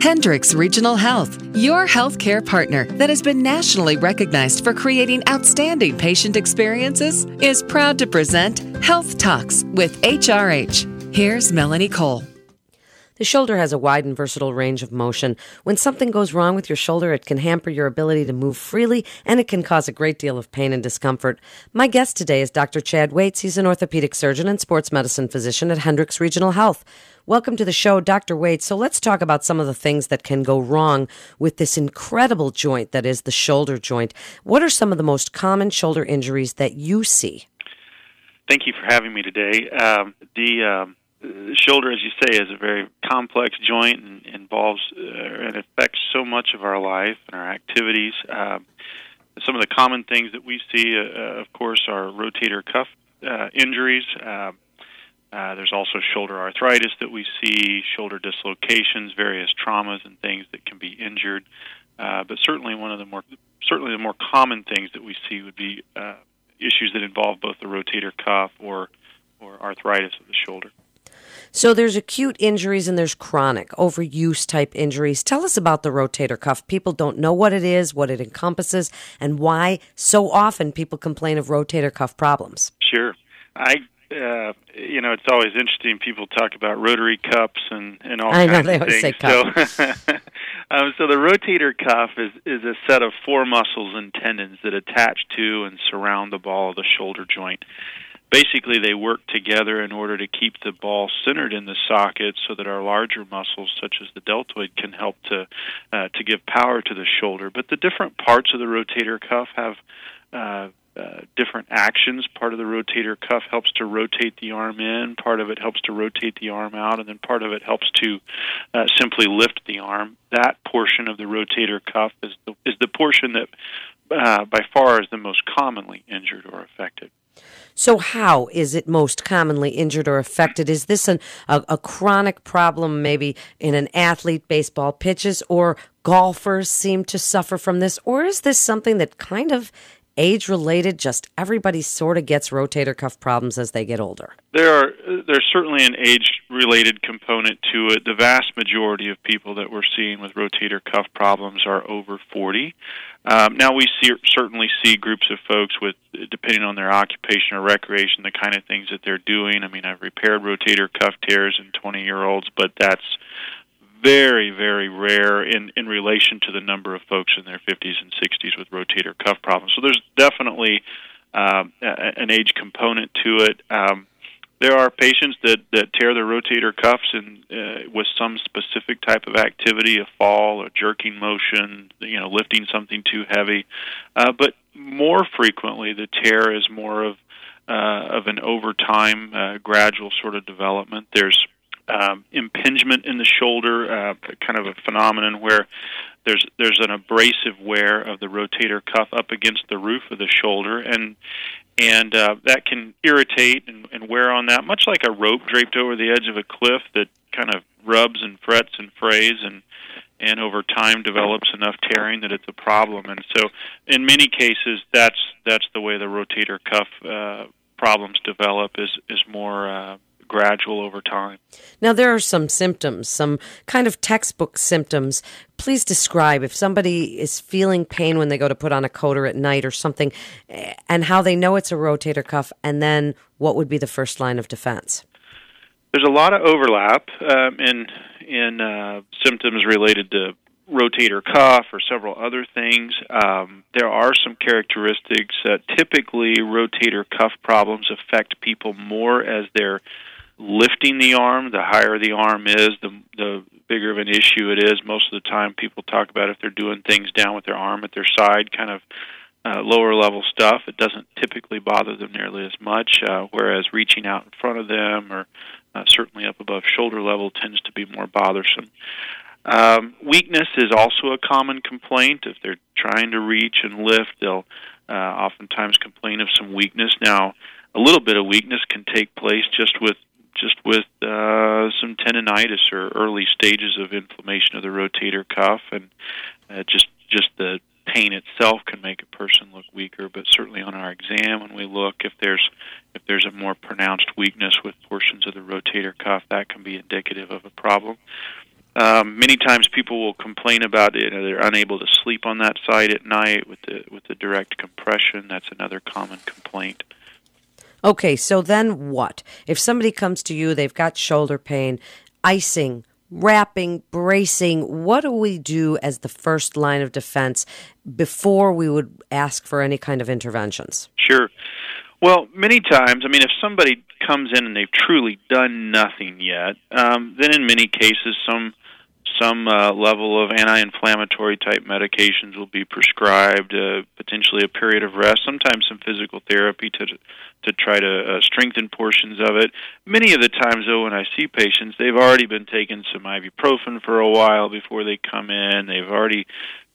Hendricks Regional Health, your healthcare partner that has been nationally recognized for creating outstanding patient experiences, is proud to present Health Talks with HRH. Here's Melanie Cole. The shoulder has a wide and versatile range of motion. When something goes wrong with your shoulder, it can hamper your ability to move freely and it can cause a great deal of pain and discomfort. My guest today is Dr. Chad Waits. He's an orthopedic surgeon and sports medicine physician at Hendricks Regional Health. Welcome to the show, Dr. Waits. So let's talk about some of the things that can go wrong with this incredible joint that is the shoulder joint. What are some of the most common shoulder injuries that you see? Thank you for having me today. Um, the um, the shoulder, as you say, is a very complex joint and involves uh, and affects so much of our life and our activities. Uh, some of the common things that we see, uh, uh of course, are rotator cuff uh, injuries. Uh, there's also shoulder arthritis that we see, shoulder dislocations, various traumas and things that can be injured. but certainly, one of the more certainly the more common things that we see would be issues that involve both the rotator cuff or or arthritis of the shoulder. So there's acute injuries and there's chronic overuse type injuries. Tell us about the rotator cuff. People don't know what it is, what it encompasses, and why so often people complain of rotator cuff problems. Sure. I uh, you know, it's always interesting. People talk about rotary cups and and all I know, they always Say cup. So, um, so the rotator cuff is is a set of four muscles and tendons that attach to and surround the ball of the shoulder joint basically they work together in order to keep the ball centered in the socket so that our larger muscles such as the deltoid can help to uh, to give power to the shoulder but the different parts of the rotator cuff have uh, uh, different actions. Part of the rotator cuff helps to rotate the arm in, part of it helps to rotate the arm out, and then part of it helps to uh, simply lift the arm. That portion of the rotator cuff is the, is the portion that uh, by far is the most commonly injured or affected. So, how is it most commonly injured or affected? Is this an, a, a chronic problem, maybe in an athlete, baseball pitches, or golfers seem to suffer from this? Or is this something that kind of age related just everybody sort of gets rotator cuff problems as they get older. There are there's certainly an age related component to it. The vast majority of people that we're seeing with rotator cuff problems are over 40 um, now we see, certainly see groups of folks with depending on their occupation or recreation the kind of things that they're doing. I mean i've repaired rotator cuff tears in 20 year olds but that's very, very rare in, in relation to the number of folks in their 50s and 60s with rotator cuff problems. So there's definitely uh, an age component to it. Um, there are patients that, that tear their rotator cuffs and uh, with some specific type of activity, a fall, a jerking motion, you know, lifting something too heavy. Uh, but more frequently, the tear is more of uh, of an overtime, uh, gradual sort of development. There's um, impingement in the shoulder, uh, kind of a phenomenon where there's there's an abrasive wear of the rotator cuff up against the roof of the shoulder, and and uh, that can irritate and, and wear on that, much like a rope draped over the edge of a cliff that kind of rubs and frets and frays and and over time develops enough tearing that it's a problem. And so, in many cases, that's that's the way the rotator cuff uh, problems develop is is more uh, gradual over time. Now, there are some symptoms, some kind of textbook symptoms. Please describe if somebody is feeling pain when they go to put on a coater at night or something, eh, and how they know it's a rotator cuff, and then what would be the first line of defense? There's a lot of overlap um, in in uh, symptoms related to rotator cuff or several other things. Um, there are some characteristics. Uh, typically, rotator cuff problems affect people more as they're lifting the arm. The higher the arm is, the the bigger of an issue it is. Most of the time, people talk about if they're doing things down with their arm at their side, kind of uh, lower level stuff. It doesn't typically bother them nearly as much. Uh, whereas reaching out in front of them, or uh, certainly up above shoulder level, tends to be more bothersome. Um, weakness is also a common complaint. If they're trying to reach and lift, they'll uh, oftentimes complain of some weakness. Now, a little bit of weakness can take place just with just with uh, some tendonitis or early stages of inflammation of the rotator cuff, and uh, just just the pain itself can make a person look weaker. But certainly on our exam, when we look, if there's if there's a more pronounced weakness with portions of the rotator cuff, that can be indicative of a problem. Um, many times people will complain about it. They're unable to sleep on that side at night with the with the direct compression. That's another common complaint. Okay, so then what? If somebody comes to you, they've got shoulder pain, icing, wrapping, bracing, what do we do as the first line of defense before we would ask for any kind of interventions? Sure. Well, many times, I mean, if somebody comes in and they've truly done nothing yet, um, then in many cases, some some uh, level of anti-inflammatory type medications will be prescribed, uh, potentially a period of rest, sometimes some physical therapy to to try to uh, strengthen portions of it. Many of the times, though, when I see patients, they've already been taking some ibuprofen for a while before they come in. They've already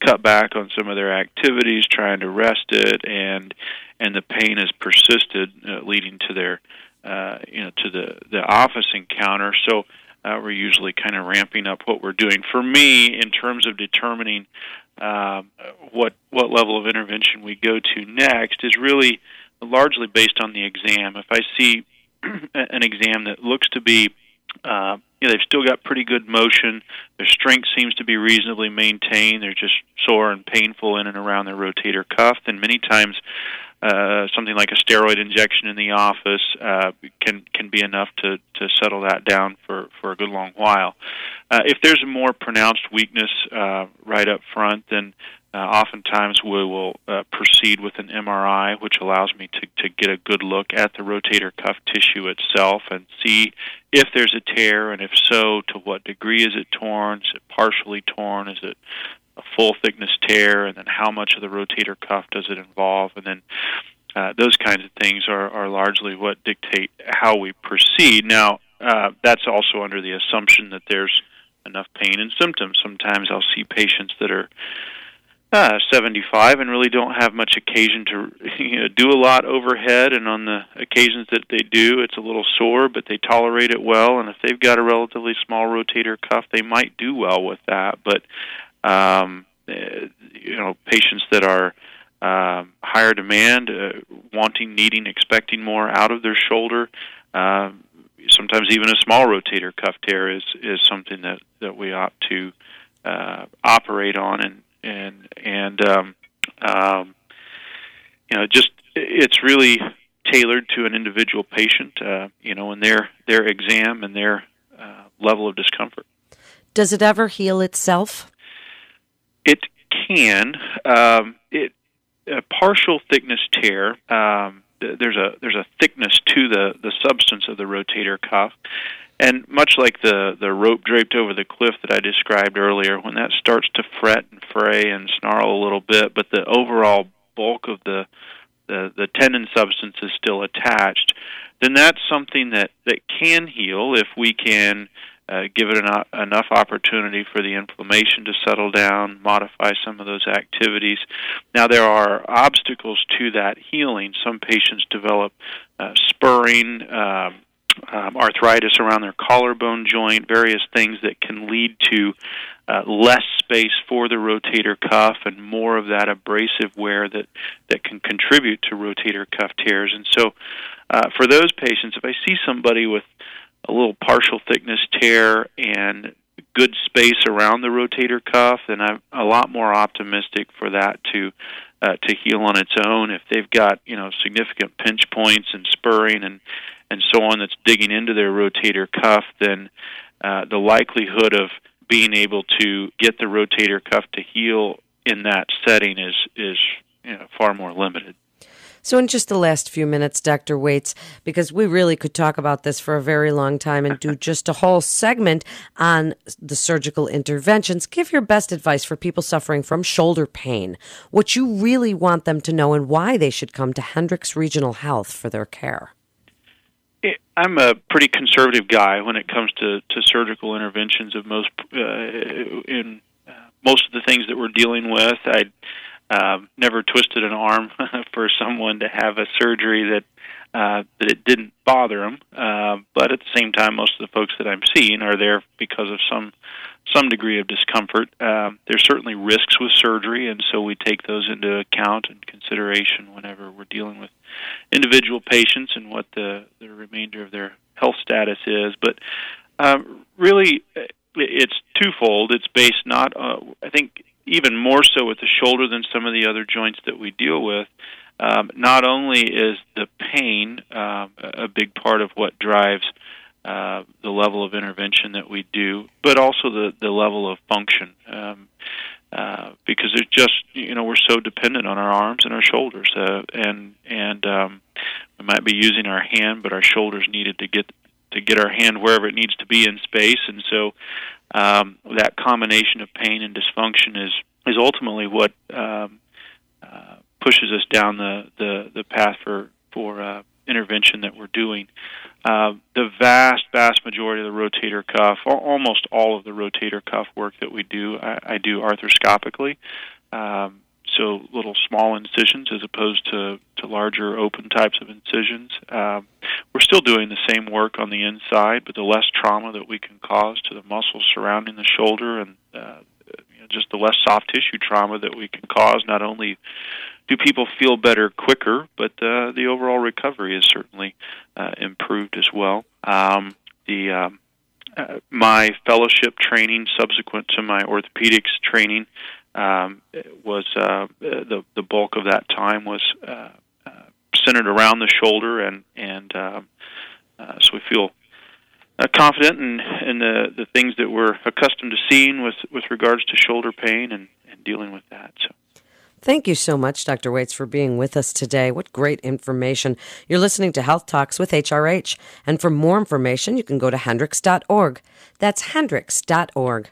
cut back on some of their activities, trying to rest it, and and the pain has persisted, uh, leading to their uh, you know to the the office encounter. So uh, we're usually kind of ramping up what we're doing. For me, in terms of determining uh, what what level of intervention we go to next, is really largely based on the exam. If I see an exam that looks to be uh, you know, they've still got pretty good motion. Their strength seems to be reasonably maintained. They're just sore and painful in and around their rotator cuff. And many times, uh, something like a steroid injection in the office uh, can can be enough to to settle that down for for a good long while. Uh, if there's a more pronounced weakness uh, right up front, then uh, oftentimes we will uh, proceed with an MRI, which allows me to, to get a good look at the rotator cuff tissue itself and see if there's a tear, and if so, to what degree is it torn? Is it partially torn? Is it a full thickness tear? And then how much of the rotator cuff does it involve? And then uh, those kinds of things are, are largely what dictate how we proceed. Now, uh, that's also under the assumption that there's enough pain and symptoms. Sometimes I'll see patients that are uh, 75 and really don't have much occasion to you know, do a lot overhead. And on the occasions that they do, it's a little sore, but they tolerate it well. And if they've got a relatively small rotator cuff, they might do well with that. But um, uh, you know, patients that are um, higher demand, uh, wanting, needing, expecting more out of their shoulder. Uh, sometimes even a small rotator cuff tear is is something that that we ought to uh, operate on and and and um, um, you know just it's really tailored to an individual patient uh, you know and their their exam and their uh, level of discomfort does it ever heal itself it can um, it a partial thickness tear um, there's a there's a thickness to the the substance of the rotator cuff. And much like the the rope draped over the cliff that I described earlier, when that starts to fret and fray and snarl a little bit, but the overall bulk of the the, the tendon substance is still attached, then that's something that that can heal if we can uh, give it an, enough opportunity for the inflammation to settle down, modify some of those activities. Now, there are obstacles to that healing. Some patients develop uh, spurring. Uh, um, arthritis around their collarbone joint, various things that can lead to uh, less space for the rotator cuff and more of that abrasive wear that, that can contribute to rotator cuff tears. And so, uh, for those patients, if I see somebody with a little partial thickness tear and good space around the rotator cuff, then I'm a lot more optimistic for that to uh, to heal on its own. If they've got you know significant pinch points and spurring and and so on that's digging into their rotator cuff, then uh, the likelihood of being able to get the rotator cuff to heal in that setting is is you know, far more limited. So, in just the last few minutes, Dr. Waits, because we really could talk about this for a very long time and do just a whole segment on the surgical interventions, give your best advice for people suffering from shoulder pain, what you really want them to know, and why they should come to Hendricks Regional Health for their care. I'm a pretty conservative guy when it comes to, to surgical interventions of most uh, in uh, most of the things that we're dealing with. I uh, never twisted an arm for someone to have a surgery that uh, that it didn't bother them. Uh, but at the same time, most of the folks that I'm seeing are there because of some some degree of discomfort. Uh, there's certainly risks with surgery, and so we take those into account and consideration whenever we're dealing with individual patients and what the the remainder of their health status is. But um, really, it's twofold. It's based not, uh, I think, even more so with the shoulder than some of the other joints that we deal with. Um, not only is the pain uh, a big part of what drives uh, the level of intervention that we do, but also the the level of function. Um, uh, because it's just you know we're so dependent on our arms and our shoulders, uh, and and um, we might be using our hand, but our shoulders needed to get to get our hand wherever it needs to be in space, and so um, that combination of pain and dysfunction is is ultimately what um, uh, pushes us down the the, the path for for uh, intervention that we're doing. Uh, the vast, vast majority of the rotator cuff, almost all of the rotator cuff work that we do, I, I do arthroscopically. Um, so little small incisions as opposed to, to larger open types of incisions. Um, we're still doing the same work on the inside, but the less trauma that we can cause to the muscles surrounding the shoulder and uh, you know, just the less soft tissue trauma that we can cause, not only do people feel better quicker, but uh, the overall recovery is certainly uh, improved as well. Um, the um, uh, my fellowship training subsequent to my orthopedics training um, was uh, the the bulk of that time was uh, uh, centered around the shoulder and and uh, uh, so we feel uh, confident in, in the the things that we're accustomed to seeing with with regards to shoulder pain and, and dealing with that. So. Thank you so much, Dr. Waits, for being with us today. What great information. You're listening to Health Talks with HRH. And for more information, you can go to hendricks.org. That's hendricks.org.